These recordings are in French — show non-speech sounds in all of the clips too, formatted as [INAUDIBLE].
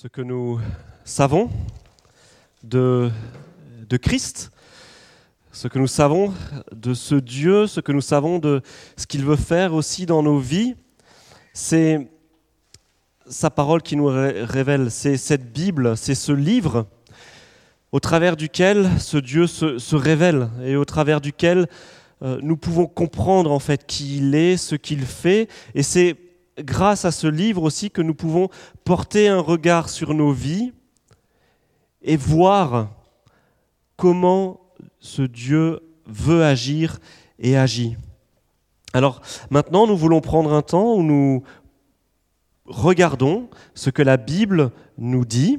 ce que nous savons de, de Christ, ce que nous savons de ce Dieu, ce que nous savons de ce qu'il veut faire aussi dans nos vies, c'est sa parole qui nous révèle, c'est cette Bible, c'est ce livre au travers duquel ce Dieu se, révèle et au travers duquel euh, nous pouvons comprendre en fait qui il est, ce qu'il fait, et c'est grâce à ce livre aussi que nous pouvons porter un regard sur nos vies et voir comment ce Dieu veut agir et agit. Alors maintenant, nous voulons prendre un temps où nous regardons ce que la Bible nous dit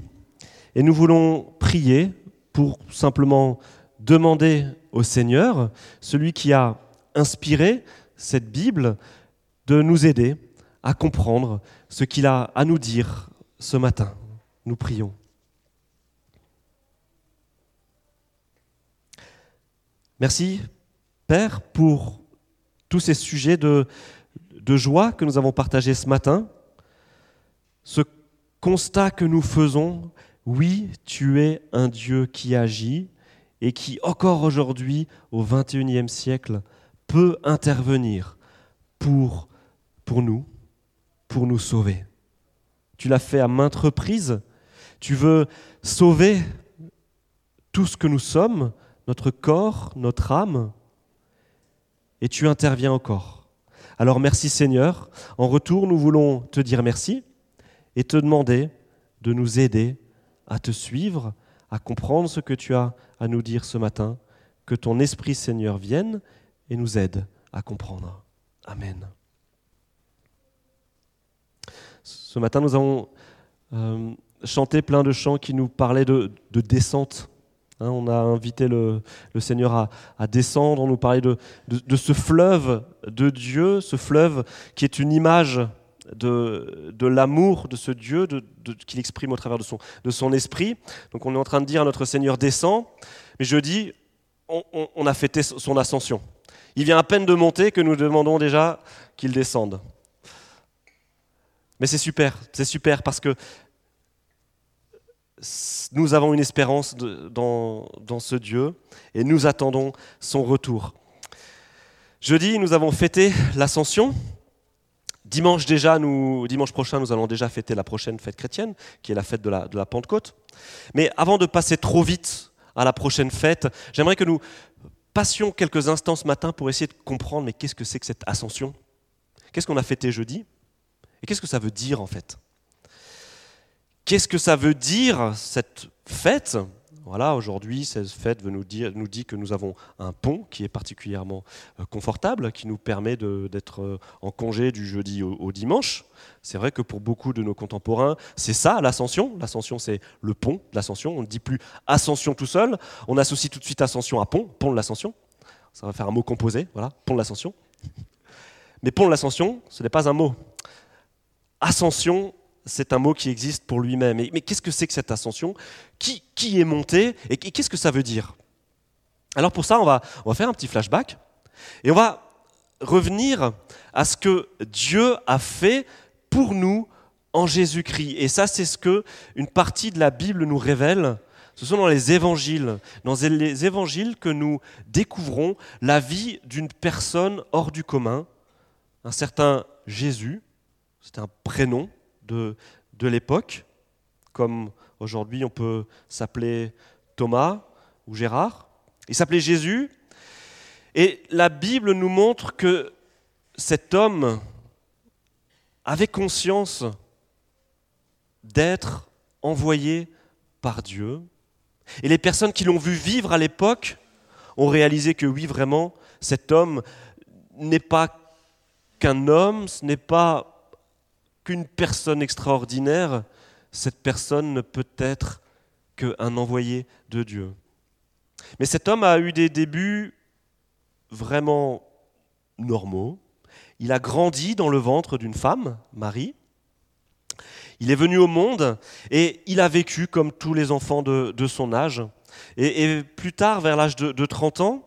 et nous voulons prier pour simplement demander au Seigneur, celui qui a inspiré cette Bible, de nous aider à comprendre ce qu'il a à nous dire ce matin. Nous prions. Merci, Père, pour tous ces sujets de, de joie que nous avons partagés ce matin. Ce constat que nous faisons, oui, tu es un Dieu qui agit et qui, encore aujourd'hui, au XXIe siècle, peut intervenir pour, pour nous, pour nous sauver. Tu l'as fait à maintes reprises. Tu veux sauver tout ce que nous sommes, notre corps, notre âme, et tu interviens encore. Alors merci Seigneur. En retour, nous voulons te dire merci et te demander de nous aider à te suivre, à comprendre ce que tu as à nous dire ce matin. Que ton Esprit Seigneur vienne et nous aide à comprendre. Amen. Ce matin, nous avons euh, chanté plein de chants qui nous parlaient de, descente. Hein, on a invité le, Seigneur à, descendre, on nous parlait de, ce fleuve de Dieu, ce fleuve qui est une image de, l'amour de ce Dieu qu'il exprime au travers de son, esprit. Donc on est en train de dire notre Seigneur descend, mais je dis, on a fêté son ascension. Il vient à peine de monter que nous demandons déjà qu'il descende. Mais c'est super, c'est super parce que nous avons une espérance dans, ce Dieu et nous attendons son retour. Jeudi, nous avons fêté l'ascension. Dimanche déjà, nous, dimanche prochain, nous allons déjà fêter la prochaine fête chrétienne, qui est la fête de la Pentecôte. Mais avant de passer trop vite à la prochaine fête, j'aimerais que nous passions quelques instants ce matin pour essayer de comprendre, mais qu'est-ce que c'est que cette ascension? Qu'est-ce qu'on a fêté jeudi? Et qu'est-ce que ça veut dire en fait? Qu'est-ce que ça veut dire cette fête? Voilà, aujourd'hui, cette fête nous, nous dit que nous avons un pont qui est particulièrement euh, confortable, qui nous permet d'être euh, en congé du jeudi au, dimanche. C'est vrai que pour beaucoup de nos contemporains, c'est ça l'ascension. L'ascension, c'est le pont de l'ascension. On ne dit plus ascension tout seul. On associe tout de suite ascension à pont, pont de l'ascension. Ça va faire un mot composé, voilà, pont de l'ascension. Mais pont de l'ascension, ce n'est pas un mot. Ascension, c'est un mot qui existe pour lui-même. Mais, qu'est-ce que c'est que cette ascension? Qui, est monté? Et qu'est-ce que ça veut dire? Alors pour ça, on va, on va faire un petit flashback. Et on va revenir à ce que Dieu a fait pour nous en Jésus-Christ. Et ça, c'est ce que une partie de la Bible nous révèle. Ce sont dans les évangiles, dans les évangiles que nous découvrons la vie d'une personne hors du commun, un certain Jésus, c'est un prénom de, de l'époque, comme aujourd'hui on peut s'appeler Thomas ou Gérard. Il s'appelait Jésus. Et la Bible nous montre que cet homme avait conscience d'être envoyé par Dieu. Et les personnes qui l'ont vu vivre à l'époque ont réalisé que oui, vraiment, cet homme n'est pas qu'un homme, ce n'est pas qu'une personne extraordinaire, cette personne ne peut être qu'un envoyé de Dieu. Mais cet homme a eu des débuts vraiment normaux. Il a grandi dans le ventre d'une femme, Marie. Il est venu au monde et il a vécu comme tous les enfants de, son âge. Et, plus tard, vers l'âge de, de 30 ans,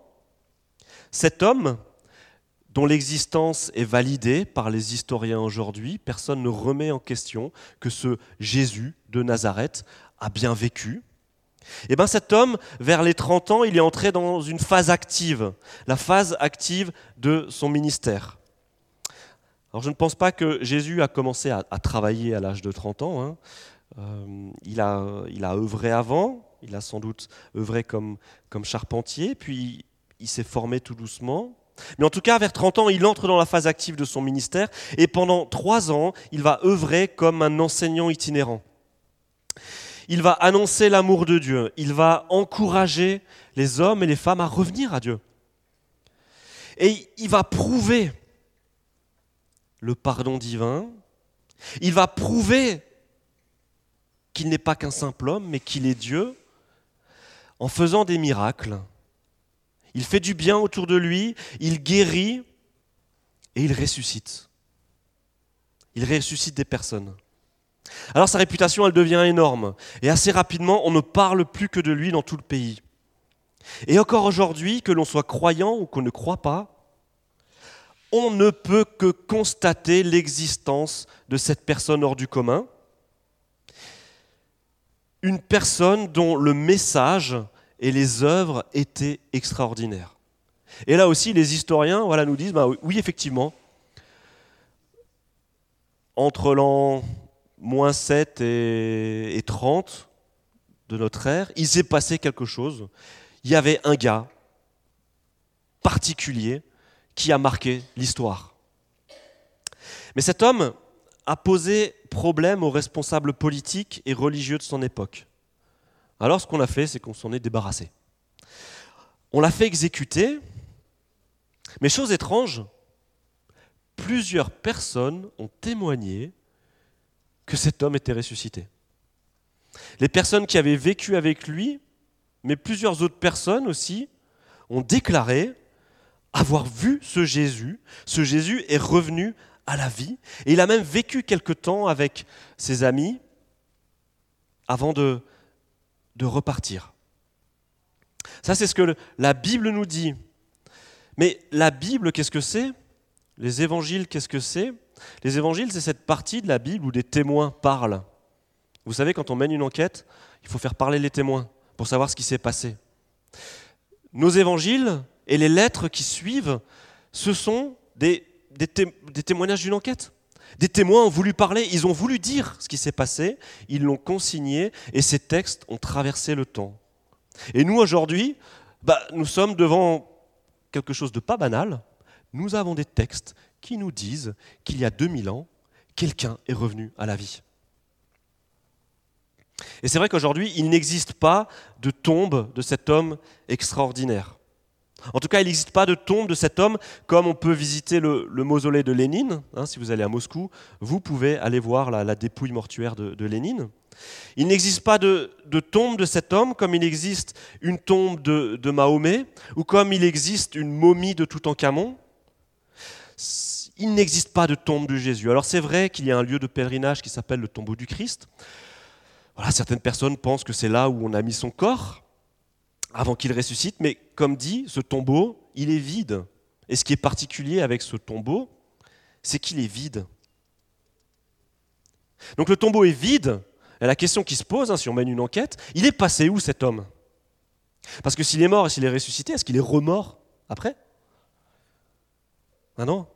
cet homme dont l'existence est validée par les historiens aujourd'hui. Personne ne remet en question que ce Jésus de Nazareth a bien vécu. Et eh bien cet homme, vers les 30 ans, il est entré dans une phase active, la phase active de son ministère. Alors je ne pense pas que Jésus a commencé à, travailler à l'âge de 30 ans. Hein. Euh, il, a, œuvré avant, il a sans doute œuvré comme charpentier, puis il s'est formé tout doucement. Mais en tout cas, vers 30 ans, il entre dans la phase active de son ministère et pendant trois ans, il va œuvrer comme un enseignant itinérant. Il va annoncer l'amour de Dieu, il va encourager les hommes et les femmes à revenir à Dieu. Et il va prouver le pardon divin, il va prouver qu'il n'est pas qu'un simple homme, mais qu'il est Dieu, en faisant des miracles il fait du bien autour de lui, il guérit et il ressuscite. Il ressuscite des personnes. Alors sa réputation, elle devient énorme. Et assez rapidement, on ne parle plus que de lui dans tout le pays. Et encore aujourd'hui, que l'on soit croyant ou qu'on ne croit pas, on ne peut que constater l'existence de cette personne hors du commun. Une personne dont le message et les œuvres étaient extraordinaires. Et là aussi, les historiens voilà, nous disent, bah, oui, effectivement, entre l'an moins 7 et, 30 de notre ère, il s'est passé quelque chose. Il y avait un gars particulier qui a marqué l'histoire. Mais cet homme a posé problème aux responsables politiques et religieux de son époque. Alors ce qu'on a fait, c'est qu'on s'en est débarrassé. On l'a fait exécuter, mais chose étrange, plusieurs personnes ont témoigné que cet homme était ressuscité. Les personnes qui avaient vécu avec lui, mais plusieurs autres personnes aussi, ont déclaré avoir vu ce Jésus. Ce Jésus est revenu à la vie. Et il a même vécu quelque temps avec ses amis avant de de repartir. Ça, c'est ce que la Bible nous dit. Mais la Bible, qu'est-ce que c'est? Les évangiles, qu'est-ce que c'est? Les évangiles, c'est cette partie de la Bible où des témoins parlent. Vous savez, quand on mène une enquête, il faut faire parler les témoins pour savoir ce qui s'est passé. Nos évangiles et les lettres qui suivent, ce sont des, des témoignages d'une enquête. Des témoins ont voulu parler, ils ont voulu dire ce qui s'est passé, ils l'ont consigné et ces textes ont traversé le temps. Et nous aujourd'hui, bah, nous sommes devant quelque chose de pas banal. Nous avons des textes qui nous disent qu'il y a 2000 ans, quelqu'un est revenu à la vie. Et c'est vrai qu'aujourd'hui, il n'existe pas de tombe de cet homme extraordinaire. En tout cas, il n'existe pas de tombe de cet homme comme on peut visiter le, mausolée de Lénine. Hein, si vous allez à Moscou, vous pouvez aller voir la, dépouille mortuaire de, Lénine. Il n'existe pas de, tombe de cet homme comme il existe une tombe de, Mahomet ou comme il existe une momie de Toutankhamon. Il n'existe pas de tombe de Jésus. Alors c'est vrai qu'il y a un lieu de pèlerinage qui s'appelle le tombeau du Christ. Certaines personnes pensent que c'est là où on a mis son corps avant qu'il ressuscite, mais comme dit, ce tombeau, il est vide. Et ce qui est particulier avec ce tombeau, c'est qu'il est vide. Donc le tombeau est vide, et la question qui se pose, hein, si on mène une enquête, il est passé où cet homme? Parce que s'il est mort et s'il est ressuscité, est-ce qu'il est remort après? Ah non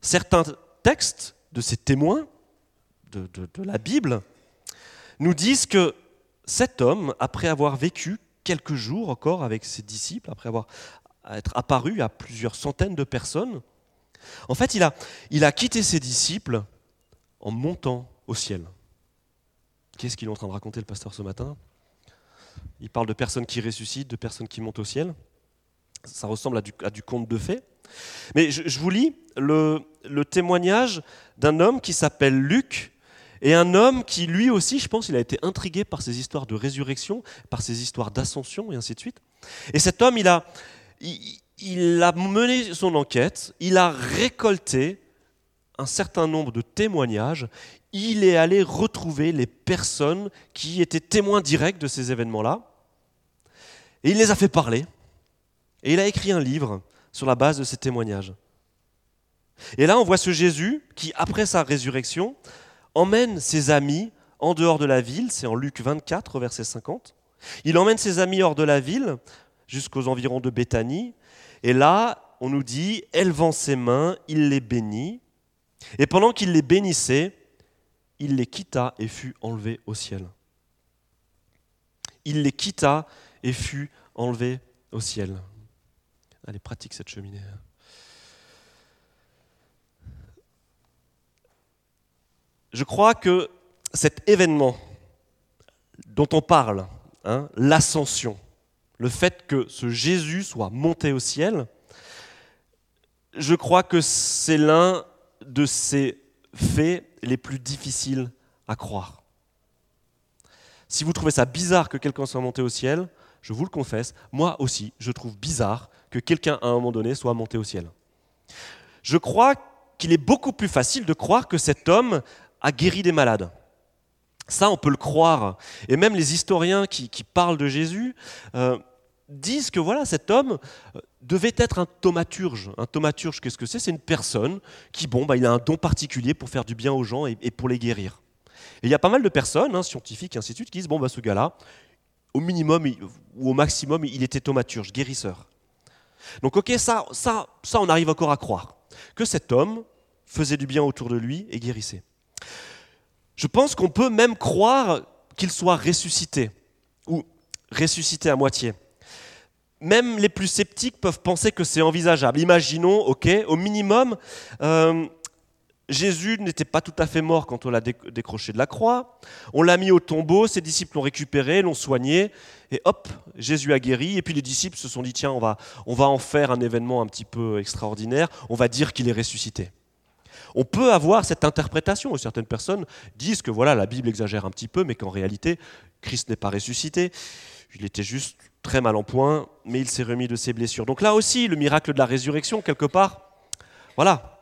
Certains textes de ces témoins de, de la Bible nous disent que cet homme, après avoir vécu quelques jours encore avec ses disciples, après avoir être apparu à plusieurs centaines de personnes. En fait, il a, quitté ses disciples en montant au ciel. Qu'est-ce qu'il est en train de raconter le pasteur ce matin? Il parle de personnes qui ressuscitent, de personnes qui montent au ciel. Ça ressemble à du, conte de fées. Mais je, vous lis le témoignage d'un homme qui s'appelle Luc, et un homme qui, lui aussi, je pense, il a été intrigué par ces histoires de résurrection, par ces histoires d'ascension et ainsi de suite. Et cet homme, il a, il, a mené son enquête, il a récolté un certain nombre de témoignages, il est allé retrouver les personnes qui étaient témoins directs de ces événements-là, et il les a fait parler, et il a écrit un livre sur la base de ces témoignages. Et là, on voit ce Jésus qui, après sa résurrection, emmène ses amis en dehors de la ville, c'est en Luc 24, verset 50. Il emmène ses amis hors de la ville, jusqu'aux environs de Béthanie, et là, on nous dit, élevant ses mains, il les bénit, et pendant qu'il les bénissait, il les quitta et fut enlevé au ciel. Il les quitta et fut enlevé au ciel. Elle pratique cette cheminée. Je crois que cet événement dont on parle, hein, l'ascension, le fait que ce Jésus soit monté au ciel, je crois que c'est l'un de ces faits les plus difficiles à croire. Si vous trouvez ça bizarre que quelqu'un soit monté au ciel, je vous le confesse, moi aussi, je trouve bizarre que quelqu'un à un moment donné soit monté au ciel. Je crois qu'il est beaucoup plus facile de croire que cet homme a guéri des malades. Ça, on peut le croire. Et même les historiens qui, parlent de Jésus euh, disent que voilà, cet homme euh, devait être un thaumaturge. Un thaumaturge, qu'est-ce que c'est? C'est une personne qui, bon, bah, il a un don particulier pour faire du bien aux gens et, pour les guérir. Et il y a pas mal de personnes, hein, scientifiques ainsi de suite, qui disent, bon, bah, ce gars-là, au minimum ou au maximum, il était thaumaturge, guérisseur. Donc ok, ça, ça, ça, on arrive encore à croire que cet homme faisait du bien autour de lui et guérissait. Je pense qu'on peut même croire qu'il soit ressuscité, ou ressuscité à moitié. Même les plus sceptiques peuvent penser que c'est envisageable. Imaginons, ok, au minimum, euh, Jésus n'était pas tout à fait mort quand on l'a décroché de la croix. On l'a mis au tombeau, ses disciples l'ont récupéré, l'ont soigné, et hop, Jésus a guéri. Et puis les disciples se sont dit, tiens, on va, on va en faire un événement un petit peu extraordinaire, on va dire qu'il est ressuscité. On peut avoir cette interprétation. Certaines personnes disent que voilà, la Bible exagère un petit peu, mais qu'en réalité, Christ n'est pas ressuscité. Il était juste très mal en point, mais il s'est remis de ses blessures. Donc là aussi, le miracle de la résurrection, quelque part, voilà,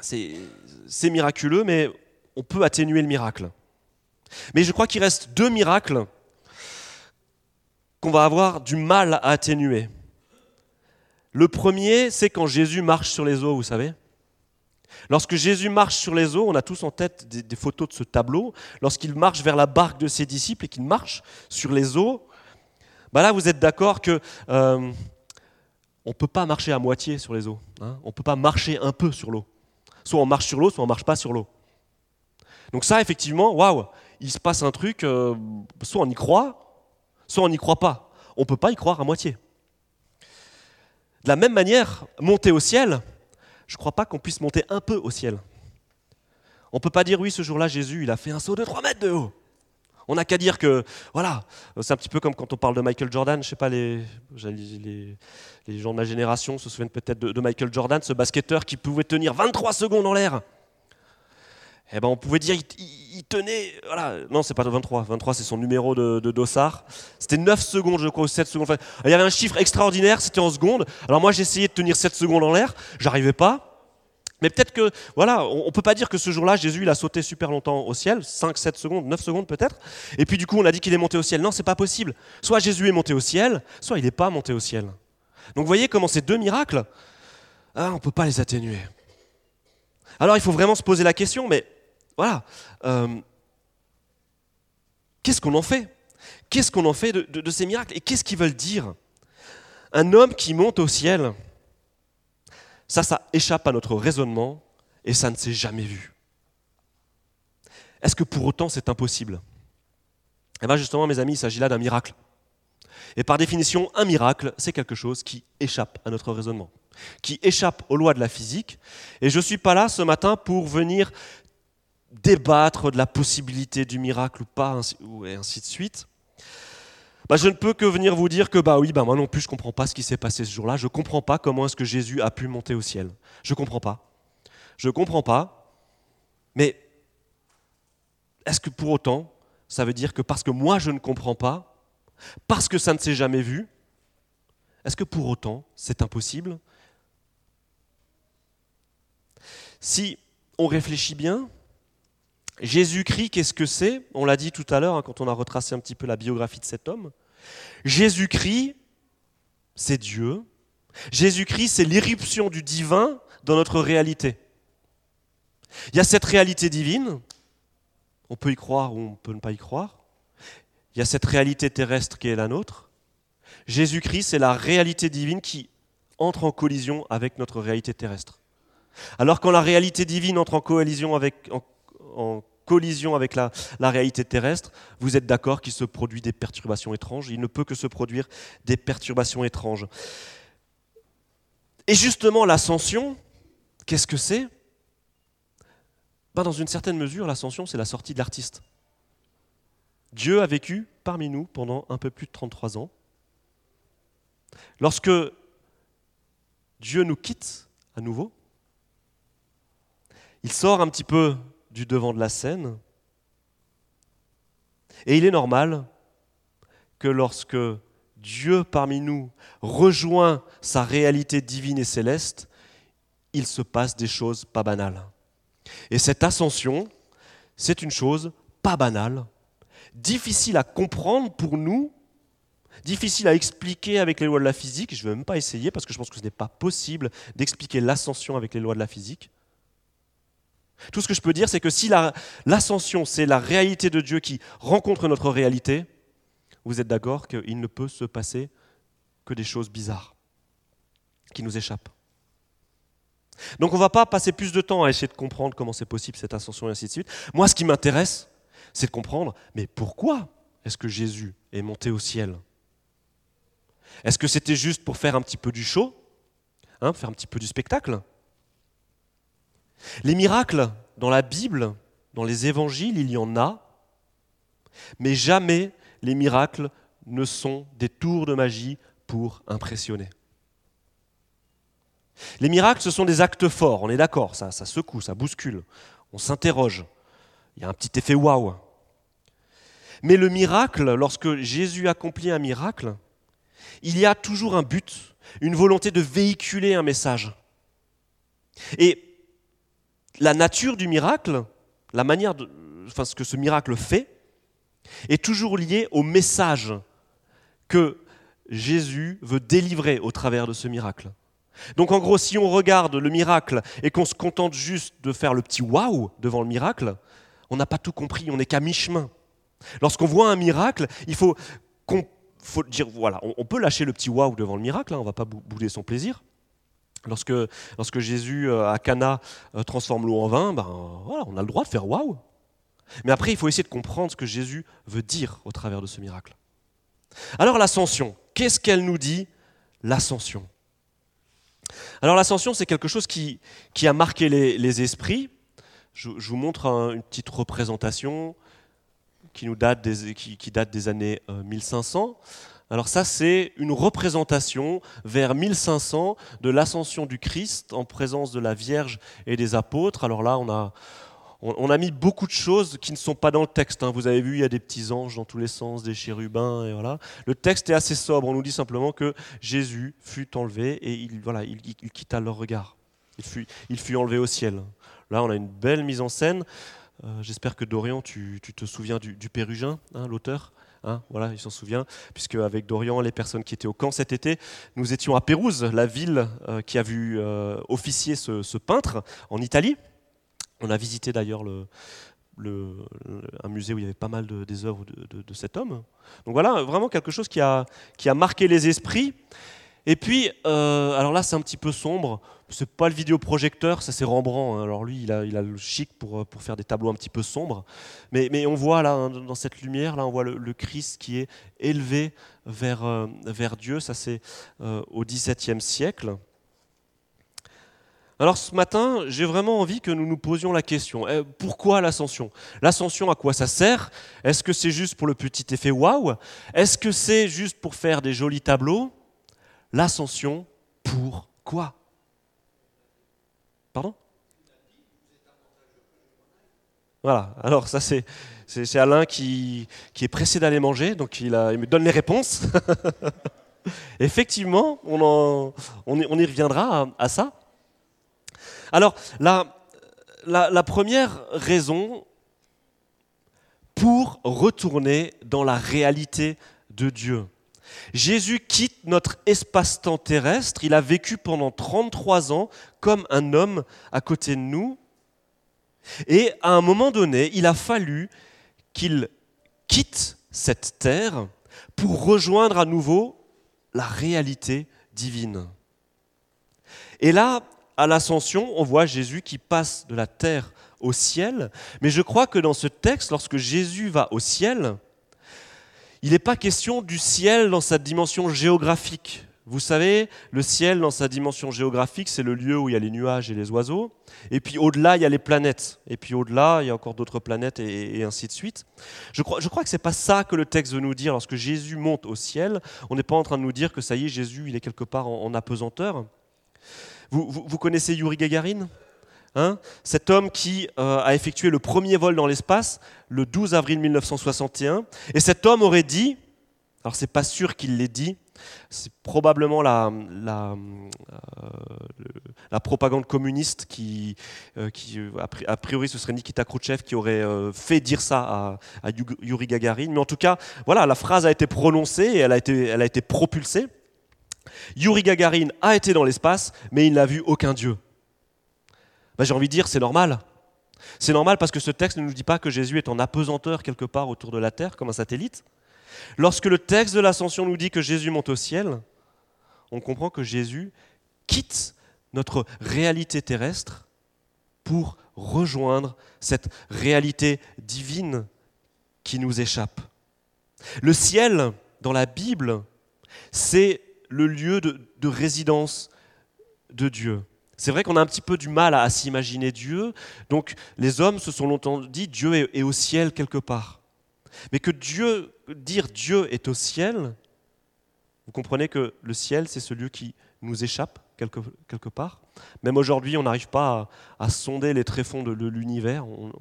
c'est miraculeux, mais on peut atténuer le miracle. Mais je crois qu'il reste deux miracles qu'on va avoir du mal à atténuer. Le premier, c'est quand Jésus marche sur les eaux, vous savez. Lorsque Jésus marche sur les eaux, on a tous en tête des, photos de ce tableau, lorsqu'il marche vers la barque de ses disciples et qu'il marche sur les eaux, bah là vous êtes d'accord que euh, on ne peut pas marcher à moitié sur les eaux. Hein. on ne peut pas marcher un peu sur l'eau. Soit on marche sur l'eau, soit on ne marche pas sur l'eau. Donc ça, effectivement, waouh, il se passe un truc, euh, soit on y croit, soit on n'y croit pas. On ne peut pas y croire à moitié. De la même manière, monter au ciel, je ne crois pas qu'on puisse monter un peu au ciel. On ne peut pas dire, oui, ce jour-là, Jésus, il a fait un saut de 3 mètres de haut. On n'a qu'à dire que, voilà, c'est un petit peu comme quand on parle de Michael Jordan, je ne sais pas, les, les, gens de ma génération se souviennent peut-être de, Michael Jordan, ce basketteur qui pouvait tenir 23 secondes en l'air. Eh ben, on pouvait dire, il, tenait, voilà, non, c'est pas de 23, 23 c'est son numéro de, de dossard. C'était 9 secondes, je crois, ou 7 secondes. il y avait un chiffre extraordinaire, c'était en secondes. Alors moi, j'essayais de tenir 7 secondes en l'air, j'arrivais pas. Mais peut-être que, voilà, on ne peut pas dire que ce jour-là, Jésus, il a sauté super longtemps au ciel, 5, 7 secondes, 9 secondes peut-être, et puis du coup, on a dit qu'il est monté au ciel. Non, c'est pas possible. Soit Jésus est monté au ciel, soit il n'est pas monté au ciel. Donc vous voyez comment ces deux miracles, ah, on ne peut pas les atténuer. Alors il faut vraiment se poser la question, mais voilà, euh, qu'est-ce qu'on en fait? Qu'est-ce qu'on en fait de ces miracles? Et qu'est-ce qu'ils veulent dire? Un homme qui monte au ciel, ça, ça échappe à notre raisonnement et ça ne s'est jamais vu. Est-ce que pour autant c'est impossible? Eh bien justement, mes amis, il s'agit là d'un miracle. Et par définition, un miracle, c'est quelque chose qui échappe à notre raisonnement, qui échappe aux lois de la physique. Et je ne suis pas là ce matin pour venir débattre de la possibilité du miracle ou pas, et ainsi de suite. Bah, je ne peux que venir vous dire que bah oui, bah moi non plus je comprends pas ce qui s'est passé ce jour-là. Je ne comprends pas comment est-ce que Jésus a pu monter au ciel. Je ne comprends pas. Je ne comprends pas. Mais est-ce que pour autant, ça veut dire que parce que moi je ne comprends pas, parce que ça ne s'est jamais vu, est-ce que pour autant c'est impossible? Si on réfléchit bien, Jésus-Christ, qu'est-ce que c'est? On l'a dit tout à l'heure hein, quand on a retracé un petit peu la biographie de cet homme. Jésus-Christ, c'est Dieu. Jésus-Christ, c'est l'irruption du divin dans notre réalité. Il y a cette réalité divine, on peut y croire ou on peut ne pas y croire. Il y a cette réalité terrestre qui est la nôtre. Jésus-Christ, c'est la réalité divine qui entre en collision avec notre réalité terrestre. Alors quand la réalité divine entre en collision avec, collision avec la, la, réalité terrestre, vous êtes d'accord qu'il se produit des perturbations étranges? Il ne peut que se produire des perturbations étranges. Et justement, l'ascension, qu'est-ce que c'est? Ben, Dans une certaine mesure, l'ascension, c'est la sortie de l'artiste. Dieu a vécu parmi nous pendant un peu plus de 33 ans. Lorsque Dieu nous quitte à nouveau, il sort un petit peu du devant de la scène, et il est normal que lorsque Dieu parmi nous rejoint sa réalité divine et céleste, il se passe des choses pas banales. Et cette ascension, c'est une chose pas banale, difficile à comprendre pour nous, difficile à expliquer avec les lois de la physique. Je ne vais même pas essayer parce que je pense que ce n'est pas possible d'expliquer l'ascension avec les lois de la physique. Tout ce que je peux dire, c'est que si l'ascension, c'est la réalité de Dieu qui rencontre notre réalité, vous êtes d'accord qu'il ne peut se passer que des choses bizarres qui nous échappent. Donc on ne va pas passer plus de temps à essayer de comprendre comment c'est possible cette ascension et ainsi de suite. Moi, ce qui m'intéresse, c'est de comprendre, mais pourquoi est-ce que Jésus est monté au ciel? Est-ce que c'était juste pour faire un petit peu du show? Hein, Faire un petit peu du spectacle? Les miracles dans la Bible, dans les évangiles, il y en a, mais jamais les miracles ne sont des tours de magie pour impressionner. Les miracles, ce sont des actes forts, on est d'accord, ça, secoue, ça bouscule, on s'interroge. Il y a un petit effet waouh. Mais le miracle, lorsque Jésus accomplit un miracle, il y a toujours un but, une volonté de véhiculer un message. Et la nature du miracle, la manière de, enfin, ce que ce miracle fait, est toujours lié au message que Jésus veut délivrer au travers de ce miracle. Donc en gros, si on regarde le miracle et qu'on se contente juste de faire le petit waouh devant le miracle, on n'a pas tout compris, on n'est qu'à mi-chemin. Lorsqu'on voit un miracle, il faut, faut dire, voilà, on, peut lâcher le petit waouh devant le miracle, hein, on ne va pas bouder son plaisir. Lorsque, Jésus euh, à Cana euh, transforme l'eau en vin, ben, on a le droit de faire waouh. Mais après, il faut essayer de comprendre ce que Jésus veut dire au travers de ce miracle. Alors l'ascension, qu'est-ce qu'elle nous dit L'ascension? Alors l'ascension, c'est quelque chose qui, a marqué les esprits je, vous montre une petite représentation qui, date qui, date des années 1500. Alors ça, c'est une représentation vers 1500 de l'ascension du Christ en présence de la Vierge et des apôtres. Alors là, on a, on, a mis beaucoup de choses qui ne sont pas dans le texte. Hein. Vous avez vu, il y a des petits anges dans tous les sens, des chérubins, et voilà. Le texte est assez sobre. On nous dit simplement que Jésus fut enlevé et il, voilà, il, quitta leur regard. Il fut, il fut enlevé au ciel. Là, on a une belle mise en scène. Euh, j'espère que Dorian, tu, te souviens du, Pérugin, hein, l'auteur? Hein, voilà, il s'en souvient, puisque avec Dorian, les personnes qui étaient au camp cet été, nous étions à Pérouse, la ville euh, qui a vu euh, officier ce, peintre en Italie. On a visité d'ailleurs un musée où il y avait pas mal de, des œuvres de, cet homme. Donc voilà, vraiment quelque chose qui a, qui a marqué les esprits. Et puis, alors là, c'est un petit peu sombre c'est pas le vidéoprojecteur, ça c'est Rembrandt. Hein. Alors lui, il a, il a, le chic pour, pour, faire des tableaux un petit peu sombres. Mais, mais on voit là, hein, dans cette lumière, là, on voit le, Christ qui est élevé vers, euh, vers Dieu. Ça c'est euh, au XVIIe siècle. Alors ce matin, j'ai vraiment envie que nous nous posions la question eh, pourquoi l'ascension? L'ascension, à quoi ça sert? Est-ce que c'est juste pour le petit effet waouh? Est-ce que c'est juste pour faire des jolis tableaux? L'ascension, pour quoi? Pardon? Voilà, alors ça c'est, c'est, Alain qui, qui, est pressé d'aller manger, donc il, me donne les réponses. [LAUGHS] Effectivement, on, en, on, y, reviendra à, ça. Alors, la, la première raison pour retourner dans la réalité de Dieu. Jésus quitte notre espace-temps terrestre. Il a vécu pendant 33 ans comme un homme à côté de nous. Et à un moment donné, il a fallu qu'il quitte cette terre pour rejoindre à nouveau la réalité divine. Et là, à l'ascension, on voit Jésus qui passe de la terre au ciel, mais je crois que dans ce texte, lorsque Jésus va au ciel, il n'est pas question du ciel dans sa dimension géographique. Vous savez, le ciel, dans sa dimension géographique, c'est le lieu où il y a les nuages et les oiseaux. Et puis au-delà, il y a les planètes. Et puis au-delà, il y a encore d'autres planètes et, ainsi de suite. Je crois, que ce n'est pas ça que le texte veut nous dire. Lorsque Jésus monte au ciel, on n'est pas en train de nous dire que ça y est, Jésus, il est quelque part en, apesanteur. Vous, vous, connaissez Yuri Gagarin? Hein Cet homme qui euh, a effectué le premier vol dans l'espace le 12 avril 1961. Et cet homme aurait dit, alors c'est pas sûr qu'il l'ait dit, c'est probablement la, euh, propagande communiste qui, euh, a priori, ce serait Nikita Khrouchtchev qui aurait fait dire ça à, à, Yuri Gagarin. Mais en tout cas, voilà, la phrase a été prononcée et elle a été, elle a été propulsée. Yuri Gagarin a été dans l'espace, mais il n'a vu aucun dieu. Ben, J'ai envie de dire, c'est normal. C'est normal parce que ce texte ne nous dit pas que Jésus est en apesanteur quelque part autour de la Terre comme un satellite. Lorsque le texte de l'ascension nous dit que Jésus monte au ciel, on comprend que Jésus quitte notre réalité terrestre pour rejoindre cette réalité divine qui nous échappe. Le ciel, dans la Bible, c'est le lieu de, résidence de Dieu. C'est vrai qu'on a un petit peu du mal à, s'imaginer Dieu, donc les hommes se sont longtemps dit Dieu est au ciel quelque part. Mais que Dieu, dire Dieu est au ciel, vous comprenez que le ciel, c'est ce lieu qui nous échappe quelque, quelque part. Même aujourd'hui, on n'arrive pas à, sonder les tréfonds de, l'univers. On,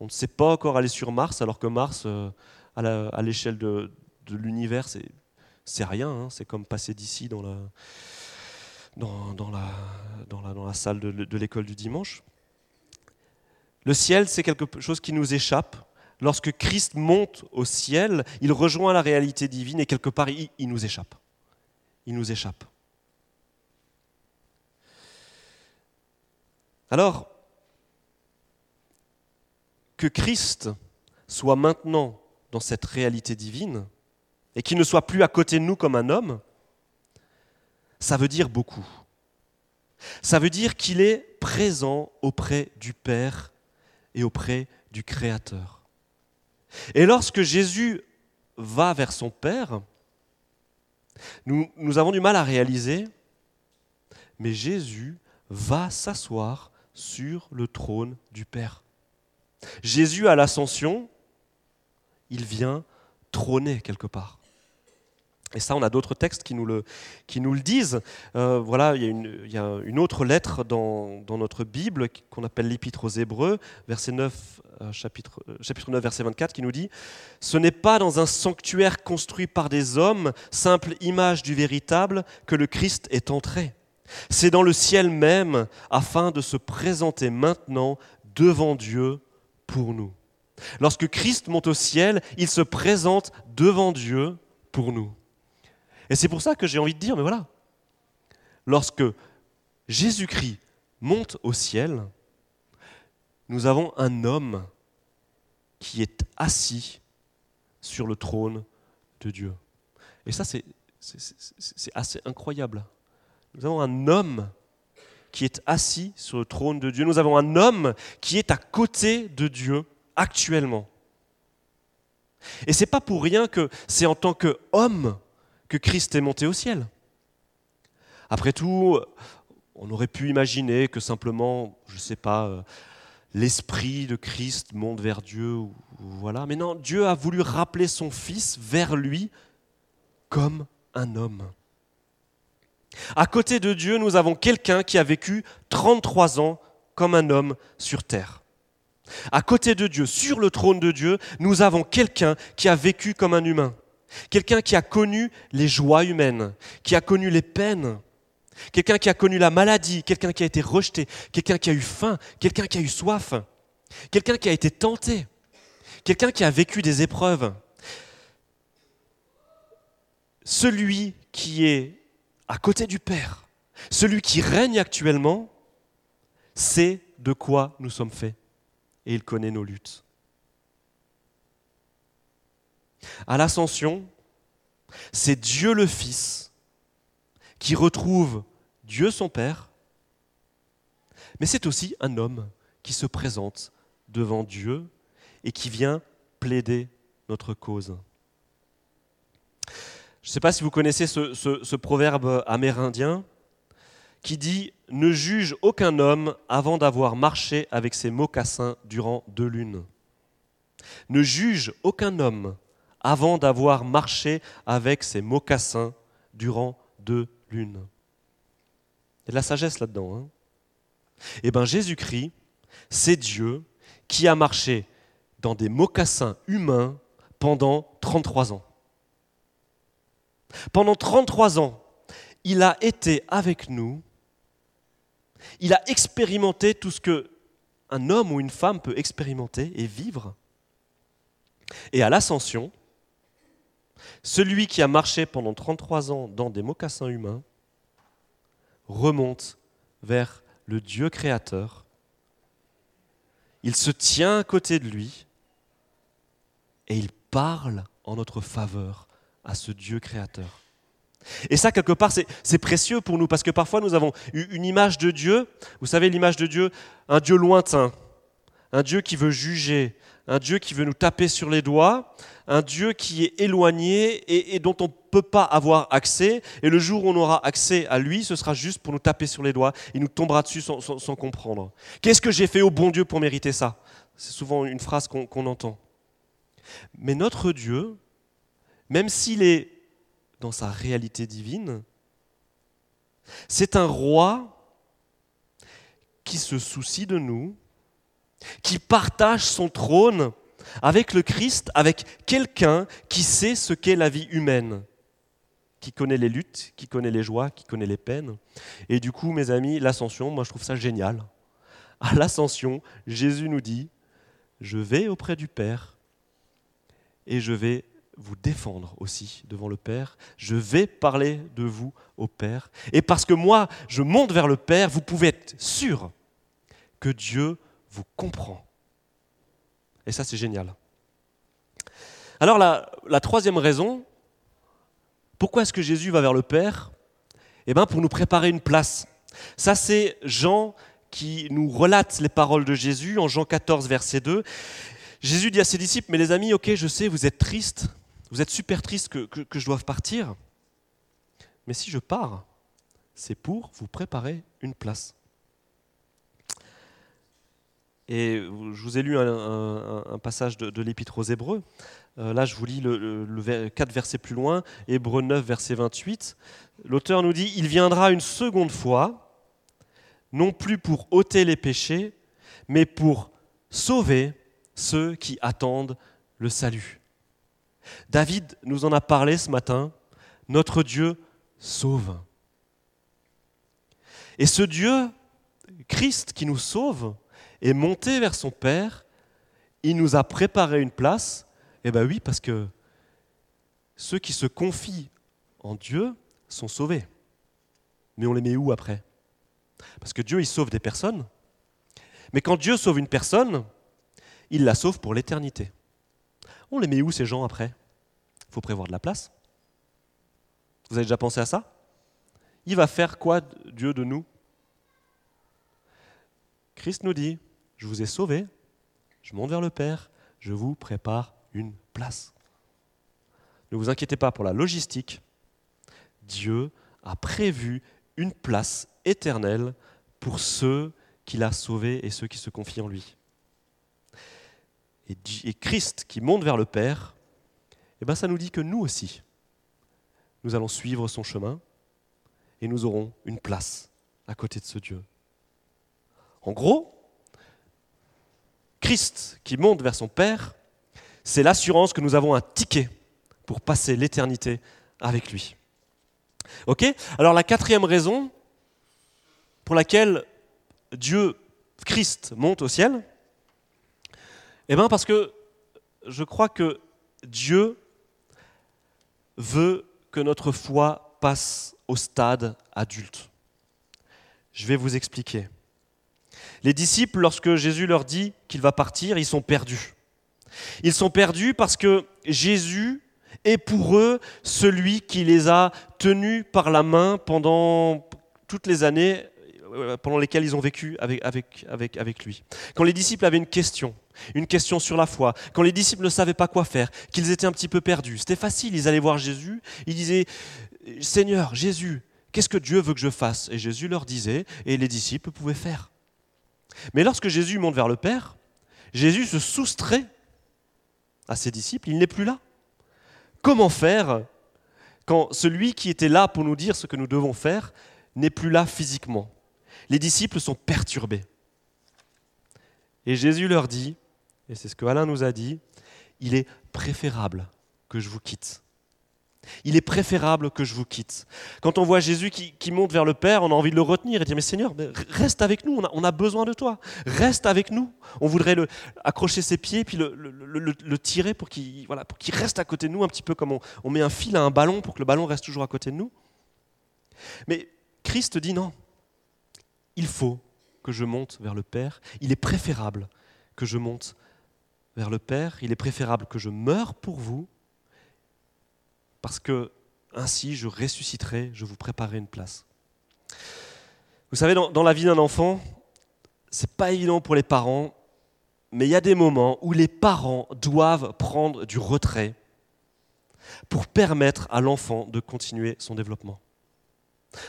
ne sait pas encore aller sur Mars, alors que Mars, euh, à l'échelle de, l'univers, c'est rien. Hein. C'est comme passer d'ici dans la, dans, la, salle de l'école du dimanche. Le ciel, c'est quelque chose qui nous échappe lorsque Christ monte au ciel, il rejoint la réalité divine et quelque part, il, nous échappe. Il nous échappe. Alors, que Christ soit maintenant dans cette réalité divine et qu'il ne soit plus à côté de nous comme un homme, ça veut dire beaucoup. Ça veut dire qu'il est présent auprès du Père et auprès du Créateur. Et lorsque Jésus va vers son Père, nous, avons du mal à réaliser, mais Jésus va s'asseoir sur le trône du Père. Jésus, à l'ascension, il vient trôner quelque part. Et ça, on a d'autres textes qui nous le, qui nous le disent. Euh, voilà, il y, a une, autre lettre dans, dans notre Bible qu'on appelle l'Épître aux Hébreux, verset 9, euh, chapitre, euh, chapitre 9, verset 24, qui nous dit Ce n'est pas dans un sanctuaire construit par des hommes, simple image du véritable, que le Christ est entré. C'est dans le ciel même, afin de se présenter maintenant devant Dieu pour nous. Lorsque Christ monte au ciel, il se présente devant Dieu pour nous. Et c'est pour ça que j'ai envie de dire, mais voilà, lorsque Jésus-Christ monte au ciel, nous avons un homme qui est assis sur le trône de Dieu. Et ça, c'est assez incroyable. Nous avons un homme qui est assis sur le trône de Dieu. Nous avons un homme qui est à côté de Dieu actuellement. Et c'est pas pour rien que c'est en tant qu'homme que Christ est monté au ciel. Après tout, on aurait pu imaginer que simplement, je ne sais pas, euh, l'esprit de Christ monte vers Dieu, voilà. Mais non, Dieu a voulu rappeler son Fils vers lui comme un homme. À côté de Dieu, nous avons quelqu'un qui a vécu 33 ans comme un homme sur terre. À côté de Dieu, sur le trône de Dieu, nous avons quelqu'un qui a vécu comme un humain. Quelqu'un qui a connu les joies humaines, qui a connu les peines, quelqu'un qui a connu la maladie, quelqu'un qui a été rejeté, quelqu'un qui a eu faim, quelqu'un qui a eu soif, quelqu'un qui a été tenté, quelqu'un qui a vécu des épreuves. Celui qui est à côté du Père, celui qui règne actuellement, sait de quoi nous sommes faits. et il connaît nos luttes. À l'ascension, c'est Dieu le Fils qui retrouve Dieu son Père, mais c'est aussi un homme qui se présente devant Dieu et qui vient plaider notre cause. Je ne sais pas si vous connaissez ce, ce proverbe amérindien qui dit Ne juge aucun homme avant d'avoir marché avec ses mocassins durant deux lunes. Ne juge aucun homme avant d'avoir marché avec ses mocassins durant deux lunes. Il y a de la sagesse là-dedans. Hein eh bien, Jésus-Christ, c'est Dieu qui a marché dans des mocassins humains pendant 33 ans. Pendant 33 ans, il a été avec nous, il a expérimenté tout ce que un homme ou une femme peut expérimenter et vivre. Et à l'ascension, celui qui a marché pendant 33 ans dans des mocassins humains remonte vers le Dieu créateur. Il se tient à côté de lui et il parle en notre faveur à ce Dieu créateur. Et ça, quelque part, c'est précieux pour nous parce que parfois nous avons une image de Dieu, vous savez, l'image de Dieu, un Dieu lointain, un Dieu qui veut juger, un Dieu qui veut nous taper sur les doigts, un Dieu qui est éloigné et, dont on ne peut pas avoir accès. Et le jour où on aura accès à lui, ce sera juste pour nous taper sur les doigts. Il nous tombera dessus sans, comprendre. Qu'est-ce que j'ai fait au bon Dieu pour mériter ça? C'est souvent une phrase qu'on entend. Mais notre Dieu, même s'il est dans sa réalité divine, c'est un roi qui se soucie de nous, qui partage son trône avec le Christ, avec quelqu'un qui sait ce qu'est la vie humaine, qui connaît les luttes, qui connaît les joies, qui connaît les peines. Et du coup, mes amis, l'ascension, moi je trouve ça génial. À l'ascension, Jésus nous dit, je vais auprès du Père et je vais vous défendre aussi devant le Père. Je vais parler de vous au Père. Et parce que moi, je monte vers le Père, vous pouvez être sûr que Dieu vous comprend et ça, c'est génial. Alors la, troisième raison, pourquoi est-ce que Jésus va vers le Père? Eh bien, pour nous préparer une place. Ça, c'est Jean qui nous relate les paroles de Jésus en Jean 14, verset 2. Jésus dit à ses disciples, mais les amis, ok, je sais, vous êtes tristes, vous êtes super tristes que, que je doive partir, mais si je pars, c'est pour vous préparer une place. Et je vous ai lu un, passage de, l'Épître aux Hébreux. Euh, là, je vous lis le, le, 4 versets plus loin, Hébreux 9, verset 28. L'auteur nous dit Il viendra une seconde fois, non plus pour ôter les péchés, mais pour sauver ceux qui attendent le salut. David nous en a parlé ce matin. Notre Dieu sauve. Et ce Dieu, Christ qui nous sauve, est monté vers son Père, il nous a préparé une place. Eh bien oui, parce que ceux qui se confient en Dieu sont sauvés. Mais on les met où après? Parce que Dieu, il sauve des personnes. Mais quand Dieu sauve une personne, il la sauve pour l'éternité. On les met où ces gens après? Il faut prévoir de la place. Vous avez déjà pensé à ça? Il va faire quoi Dieu de nous? Christ nous dit, je vous ai sauvé, je monte vers le Père, je vous prépare une place. Ne vous inquiétez pas pour la logistique. Dieu a prévu une place éternelle pour ceux qu'il a sauvés et ceux qui se confient en lui. Et Christ qui monte vers le Père, eh ben ça nous dit que nous aussi, nous allons suivre son chemin et nous aurons une place à côté de ce Dieu. En gros, Christ qui monte vers son Père, c'est l'assurance que nous avons un ticket pour passer l'éternité avec lui. Ok? Alors la quatrième raison pour laquelle Dieu, Christ, monte au ciel, eh bien parce que je crois que Dieu veut que notre foi passe au stade adulte. Je vais vous expliquer. Les disciples, lorsque Jésus leur dit qu'il va partir, ils sont perdus. Ils sont perdus parce que Jésus est pour eux celui qui les a tenus par la main pendant toutes les années euh, pendant lesquelles ils ont vécu avec, avec, avec, avec lui. Quand les disciples avaient une question, une question sur la foi, quand les disciples ne savaient pas quoi faire, qu'ils étaient un petit peu perdus, c'était facile, ils allaient voir Jésus, ils disaient, Seigneur, Jésus, qu'est-ce que Dieu veut que je fasse? Et Jésus leur disait, et les disciples pouvaient faire. Mais lorsque Jésus monte vers le Père, Jésus se soustrait à ses disciples, il n'est plus là. Comment faire quand celui qui était là pour nous dire ce que nous devons faire n'est plus là physiquement? Les disciples sont perturbés. Et Jésus leur dit, et c'est ce que Alain nous a dit, il est préférable que je vous quitte. Il est préférable que je vous quitte. Quand on voit Jésus qui, monte vers le Père, on a envie de le retenir et de dire, mais Seigneur, reste avec nous, on a, besoin de toi, reste avec nous. On voudrait le, accrocher ses pieds, puis le, tirer pour qu'il reste à côté de nous, un petit peu comme on, on met un fil à un ballon pour que le ballon reste toujours à côté de nous. Mais Christ dit non, il faut que je monte vers le Père, il est préférable que je monte vers le Père, il est préférable que je meure pour vous parce que ainsi je ressusciterai, je vous préparerai une place. Vous savez, dans, la vie d'un enfant, c'est pas évident pour les parents, mais il y a des moments où les parents doivent prendre du retrait pour permettre à l'enfant de continuer son développement.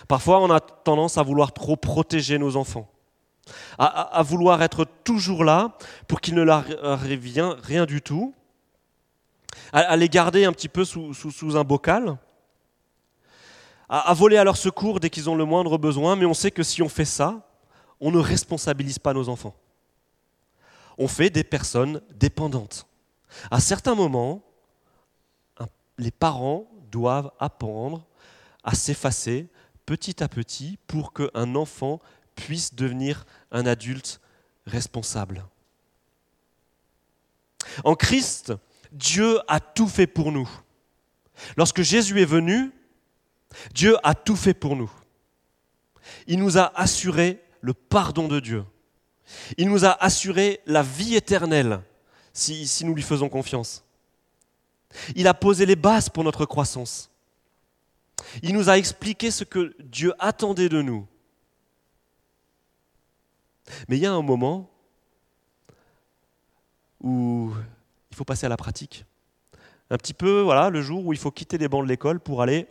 Parfois, on a tendance à vouloir trop protéger nos enfants, à, vouloir être toujours là pour qu'il ne leur rien du tout, à, les garder un petit peu sous, un bocal, à, voler à leur secours dès qu'ils ont le moindre besoin, mais on sait que si on fait ça, on ne responsabilise pas nos enfants. On fait des personnes dépendantes. À certains moments, les parents doivent apprendre à s'effacer petit à petit pour qu'un enfant puisse devenir un adulte responsable. En Christ, Dieu a tout fait pour nous. Lorsque Jésus est venu, Dieu a tout fait pour nous. Il nous a assuré le pardon de Dieu. Il nous a assuré la vie éternelle si, nous lui faisons confiance. Il a posé les bases pour notre croissance. Il nous a expliqué ce que Dieu attendait de nous. Mais il y a un moment où faut passer à la pratique. Un petit peu, voilà, le jour où il faut quitter les bancs de l'école pour aller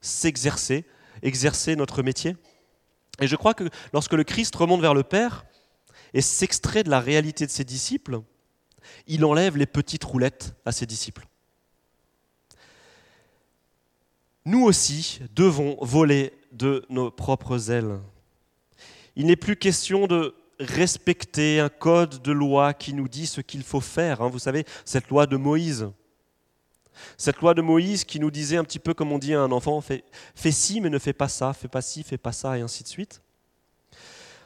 s'exercer, exercer notre métier. Et je crois que lorsque le Christ remonte vers le Père et s'extrait de la réalité de ses disciples, il enlève les petites roulettes à ses disciples. Nous aussi devons voler de nos propres ailes. Il n'est plus question de respecter un code de loi qui nous dit ce qu'il faut faire. Hein. Vous savez, cette loi de Moïse. Cette loi de Moïse qui nous disait un petit peu comme on dit à un enfant, fais, fais ci mais ne fais pas ça, fais pas ci, fais pas ça, et ainsi de suite.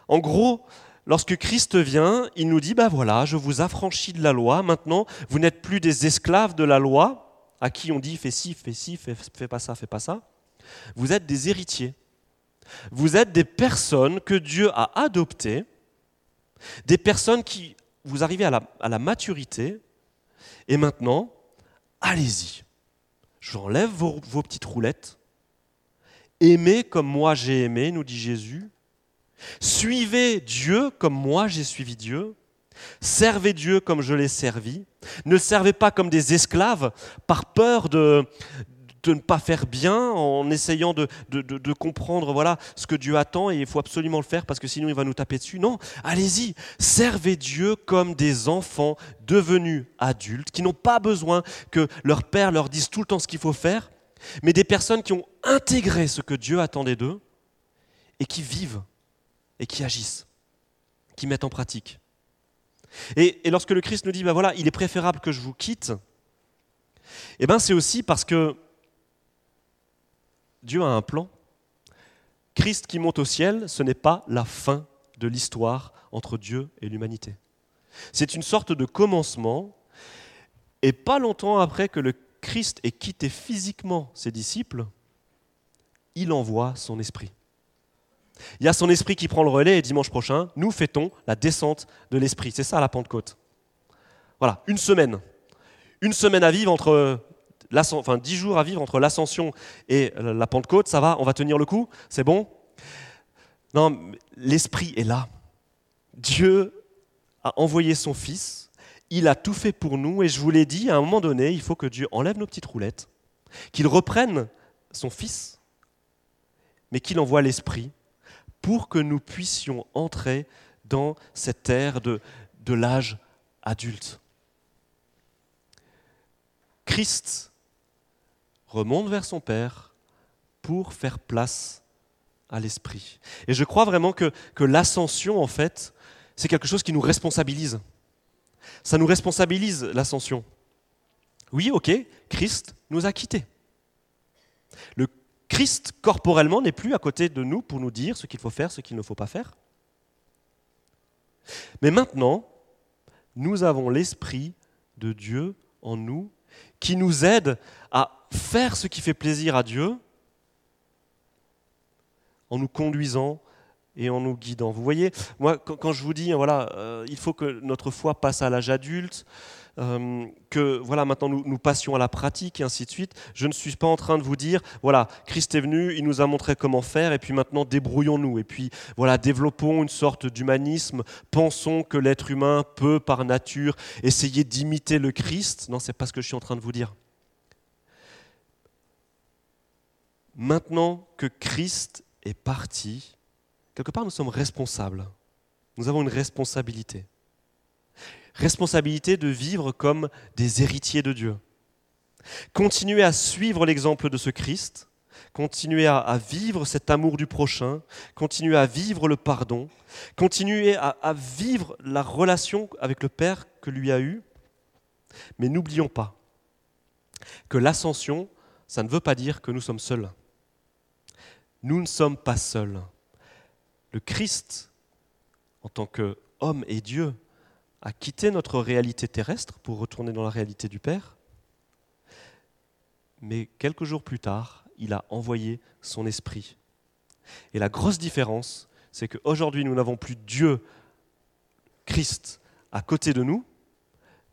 En gros, lorsque Christ vient, il nous dit, ben voilà, je vous affranchis de la loi, maintenant vous n'êtes plus des esclaves de la loi, à qui on dit fais ci, fais ci, fais, fais pas ça, fais pas ça. Vous êtes des héritiers. Vous êtes des personnes que Dieu a adoptées des personnes qui, vous arrivez à la, maturité, et maintenant, allez-y. J'enlève vos, petites roulettes. Aimez comme moi j'ai aimé, nous dit Jésus. Suivez Dieu comme moi j'ai suivi Dieu. Servez Dieu comme je l'ai servi. Ne servez pas comme des esclaves par peur de, de ne pas faire bien en essayant de, de, comprendre voilà ce que Dieu attend et il faut absolument le faire parce que sinon il va nous taper dessus. Non, allez-y, servez Dieu comme des enfants devenus adultes qui n'ont pas besoin que leur père leur dise tout le temps ce qu'il faut faire, mais des personnes qui ont intégré ce que Dieu attendait d'eux et qui vivent et qui agissent, qui mettent en pratique. Et, lorsque le Christ nous dit, ben voilà, il est préférable que je vous quitte, eh ben c'est aussi parce que Dieu a un plan. Christ qui monte au ciel, ce n'est pas la fin de l'histoire entre Dieu et l'humanité. C'est une sorte de commencement, et pas longtemps après que le Christ ait quitté physiquement ses disciples, il envoie son esprit. Il y a son esprit qui prend le relais et dimanche prochain, nous fêtons la descente de l'esprit. C'est ça la Pentecôte. Voilà, une semaine. Une semaine à vivre entre enfin dix jours à vivre entre l'ascension et la Pentecôte, ça va, on va tenir le coup, c'est bon? Non, l'Esprit est là. Dieu a envoyé son Fils, il a tout fait pour nous, et je vous l'ai dit, à un moment donné, il faut que Dieu enlève nos petites roulettes, qu'il reprenne son Fils, mais qu'il envoie l'Esprit pour que nous puissions entrer dans cette ère de, de l'âge adulte. Christ remonte vers son Père pour faire place à l'Esprit. Et je crois vraiment que, l'ascension, en fait, c'est quelque chose qui nous responsabilise. Ça nous responsabilise, l'ascension. Oui, ok, Christ nous a quittés. Le Christ, corporellement, n'est plus à côté de nous pour nous dire ce qu'il faut faire, ce qu'il ne faut pas faire. Mais maintenant, nous avons l'Esprit de Dieu en nous qui nous aide à faire ce qui fait plaisir à Dieu en nous conduisant et en nous guidant. Vous voyez, moi, quand je vous dis, voilà, euh, il faut que notre foi passe à l'âge adulte, euh, que voilà, maintenant nous, passions à la pratique et ainsi de suite, je ne suis pas en train de vous dire, voilà, Christ est venu, il nous a montré comment faire, et puis maintenant débrouillons-nous, et puis voilà, développons une sorte d'humanisme, pensons que l'être humain peut par nature essayer d'imiter le Christ. Non, c'est pas ce que je suis en train de vous dire. Maintenant que Christ est parti, quelque part nous sommes responsables. Nous avons une responsabilité. Responsabilité de vivre comme des héritiers de Dieu. Continuer à suivre l'exemple de ce Christ, continuer à, vivre cet amour du prochain, continuer à vivre le pardon, continuer à, vivre la relation avec le Père que lui a eue. Mais n'oublions pas que l'ascension, ça ne veut pas dire que nous sommes seuls nous ne sommes pas seuls. Le Christ, en tant qu'homme et Dieu, a quitté notre réalité terrestre pour retourner dans la réalité du Père. Mais quelques jours plus tard, il a envoyé son esprit. Et la grosse différence, c'est qu'aujourd'hui, nous n'avons plus Dieu, Christ, à côté de nous,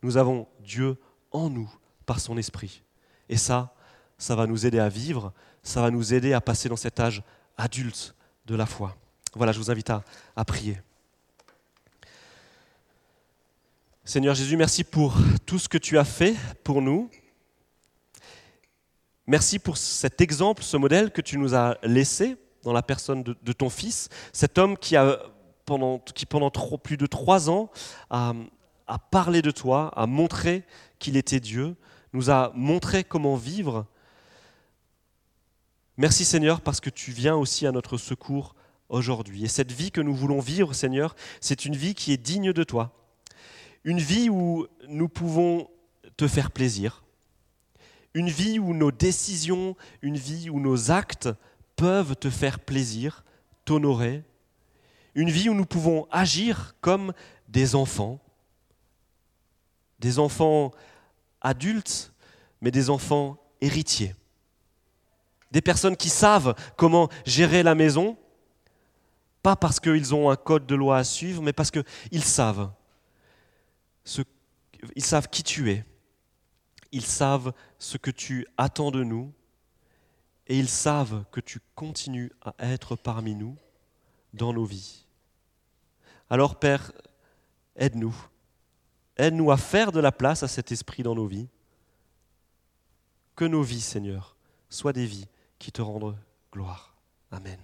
nous avons Dieu en nous par son esprit. Et ça, ça va nous aider à vivre ça va nous aider à passer dans cet âge adulte de la foi. Voilà, je vous invite à, prier. Seigneur Jésus, merci pour tout ce que tu as fait pour nous. Merci pour cet exemple, ce modèle que tu nous as laissé dans la personne de, ton Fils, cet homme qui, a, pendant, qui pendant plus de trois ans a parlé de toi, a montré qu'il était Dieu, nous a montré comment vivre Merci Seigneur parce que tu viens aussi à notre secours aujourd'hui. Et cette vie que nous voulons vivre, Seigneur, c'est une vie qui est digne de toi. Une vie où nous pouvons te faire plaisir. Une vie où nos décisions, une vie où nos actes peuvent te faire plaisir, t'honorer. Une vie où nous pouvons agir comme des enfants. Des enfants adultes, mais des enfants héritiers des personnes qui savent comment gérer la maison, pas parce qu'ils ont un code de loi à suivre, mais parce qu'ils savent. Ils savent qui tu es, ils savent ce que tu attends de nous, et ils savent que tu continues à être parmi nous dans nos vies. Alors Père, aide-nous. Aide-nous à faire de la place à cet esprit dans nos vies. Que nos vies, Seigneur, soient des vies qui te rendent gloire. Amen.